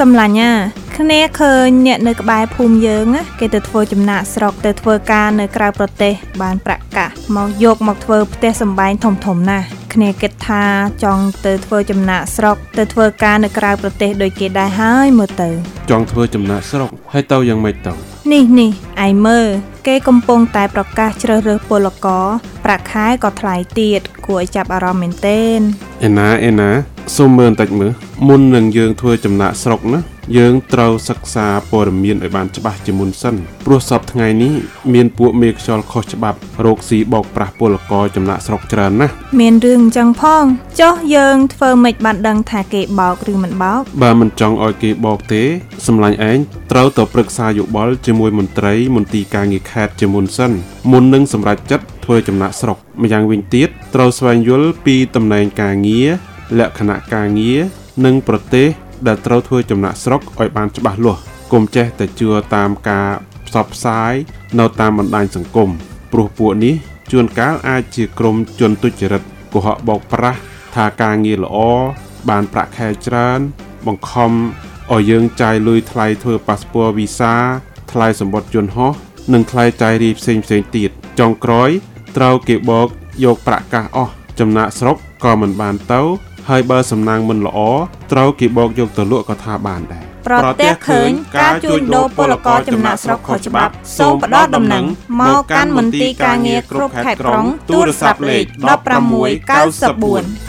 សំឡាញ់ណាគ្នាឃើញអ្នកនៅក្បែរភូមិយើងណាគេទៅធ្វើចំណាក់ស្រុកទៅធ្វើការនៅក្រៅប្រទេស បានប្រាក់កាសមកយកមកធ្វើផ្ទះសម្បែងធំធំណាស់គ្នាគិតថាចង់ទៅធ្វើចំណាក់ស្រុកទៅធ្វើការនៅក្រៅប្រទេសដូចគេដែរហើយមើលទៅចង់ធ្វើចំណាក់ស្រុកហើយទៅយ៉ាងម៉េចទៅនេះនេះឯមើលគេកំពុងតែប្រកាសជ្រើសរើសពលករប្រាក់ខែក៏ថ្លៃទៀតគួរឲ្យចាប់អារម្មណ៍មែនទែនអេណាអេណា សូមមើលបន្តិចមើលមុននឹងយើងធ្វើចំណាក់ស្រុកណាយើងត្រូវសិក្សាព័ត៌មានឲ្យបានច្បាស់ជាមុនសិនព្រោះសពថ្ងៃនេះមានពួកមេខ្យល់ខុសច្បាប់រោគស៊ីបោកប្រាស់ពលករចំណាក់ស្រុកច្រើនណាស់មានរឿងអញ្ចឹងផងចុះយើងធ្វើម៉េចបានដឹងថាគេបោកឬមិនបោកបើមិនចង់ឲ្យគេបោកទេសម្លាញ់ឯងត្រូវទៅប្រឹក្សាយោបល់ជាមួយមន្ត្រីមន្ទីរការងារខេត្តជាមុនសិនមុននឹងសម្រេចចិត្តធ្វើចំណាក់ស្រុកម្យ៉ាងវិញទៀតត្រូវស្វែងយល់ពីតំណែងការងារ លក្ខណៈការងារនិងប្រទេសដែលត្រូវធ្វើចំណាក់ស្រុកឲ្យបានច្បាស់លាស់កុំចេះតែជឿតាមការផ្សព្វផ្សាយនៅតាមបណ្ដាញសង្គមព្រោះពួកនេះជួនកាលអាចជាក្រុមជនទុច្ចរិតកុហកបោកប្រាស់ថាការងារល្អបានប្រាក់ខែច្រើន បង្ខំឲ្យយើងចាយលុយថ្លៃធ្វើប៉ាសពតវីសាថ្លៃសម្បត្តិយន្តហោះនិងថ្លៃចាយរីផ្សេងផ្សេងៗទៀតចុងក្រោយត្រូវគេបោកយកប្រាក់កាសអស់ចំណាក់ស្រុកក៏មិនបានទៅ ហើយបើសំណាងមិនល្អត្រូវគេបោកយកទៅលក់ក៏ថាបានដែរប្រទះឃើញការជួញដូរពលករចំណាក់ស្រុកខុសច្បាប់សូមផ្ដល់ដំណឹងមកកាន់មន្ទីរការងារគ្រប់ខេត្តក្រុងទូរស័ព្ទលេខ1694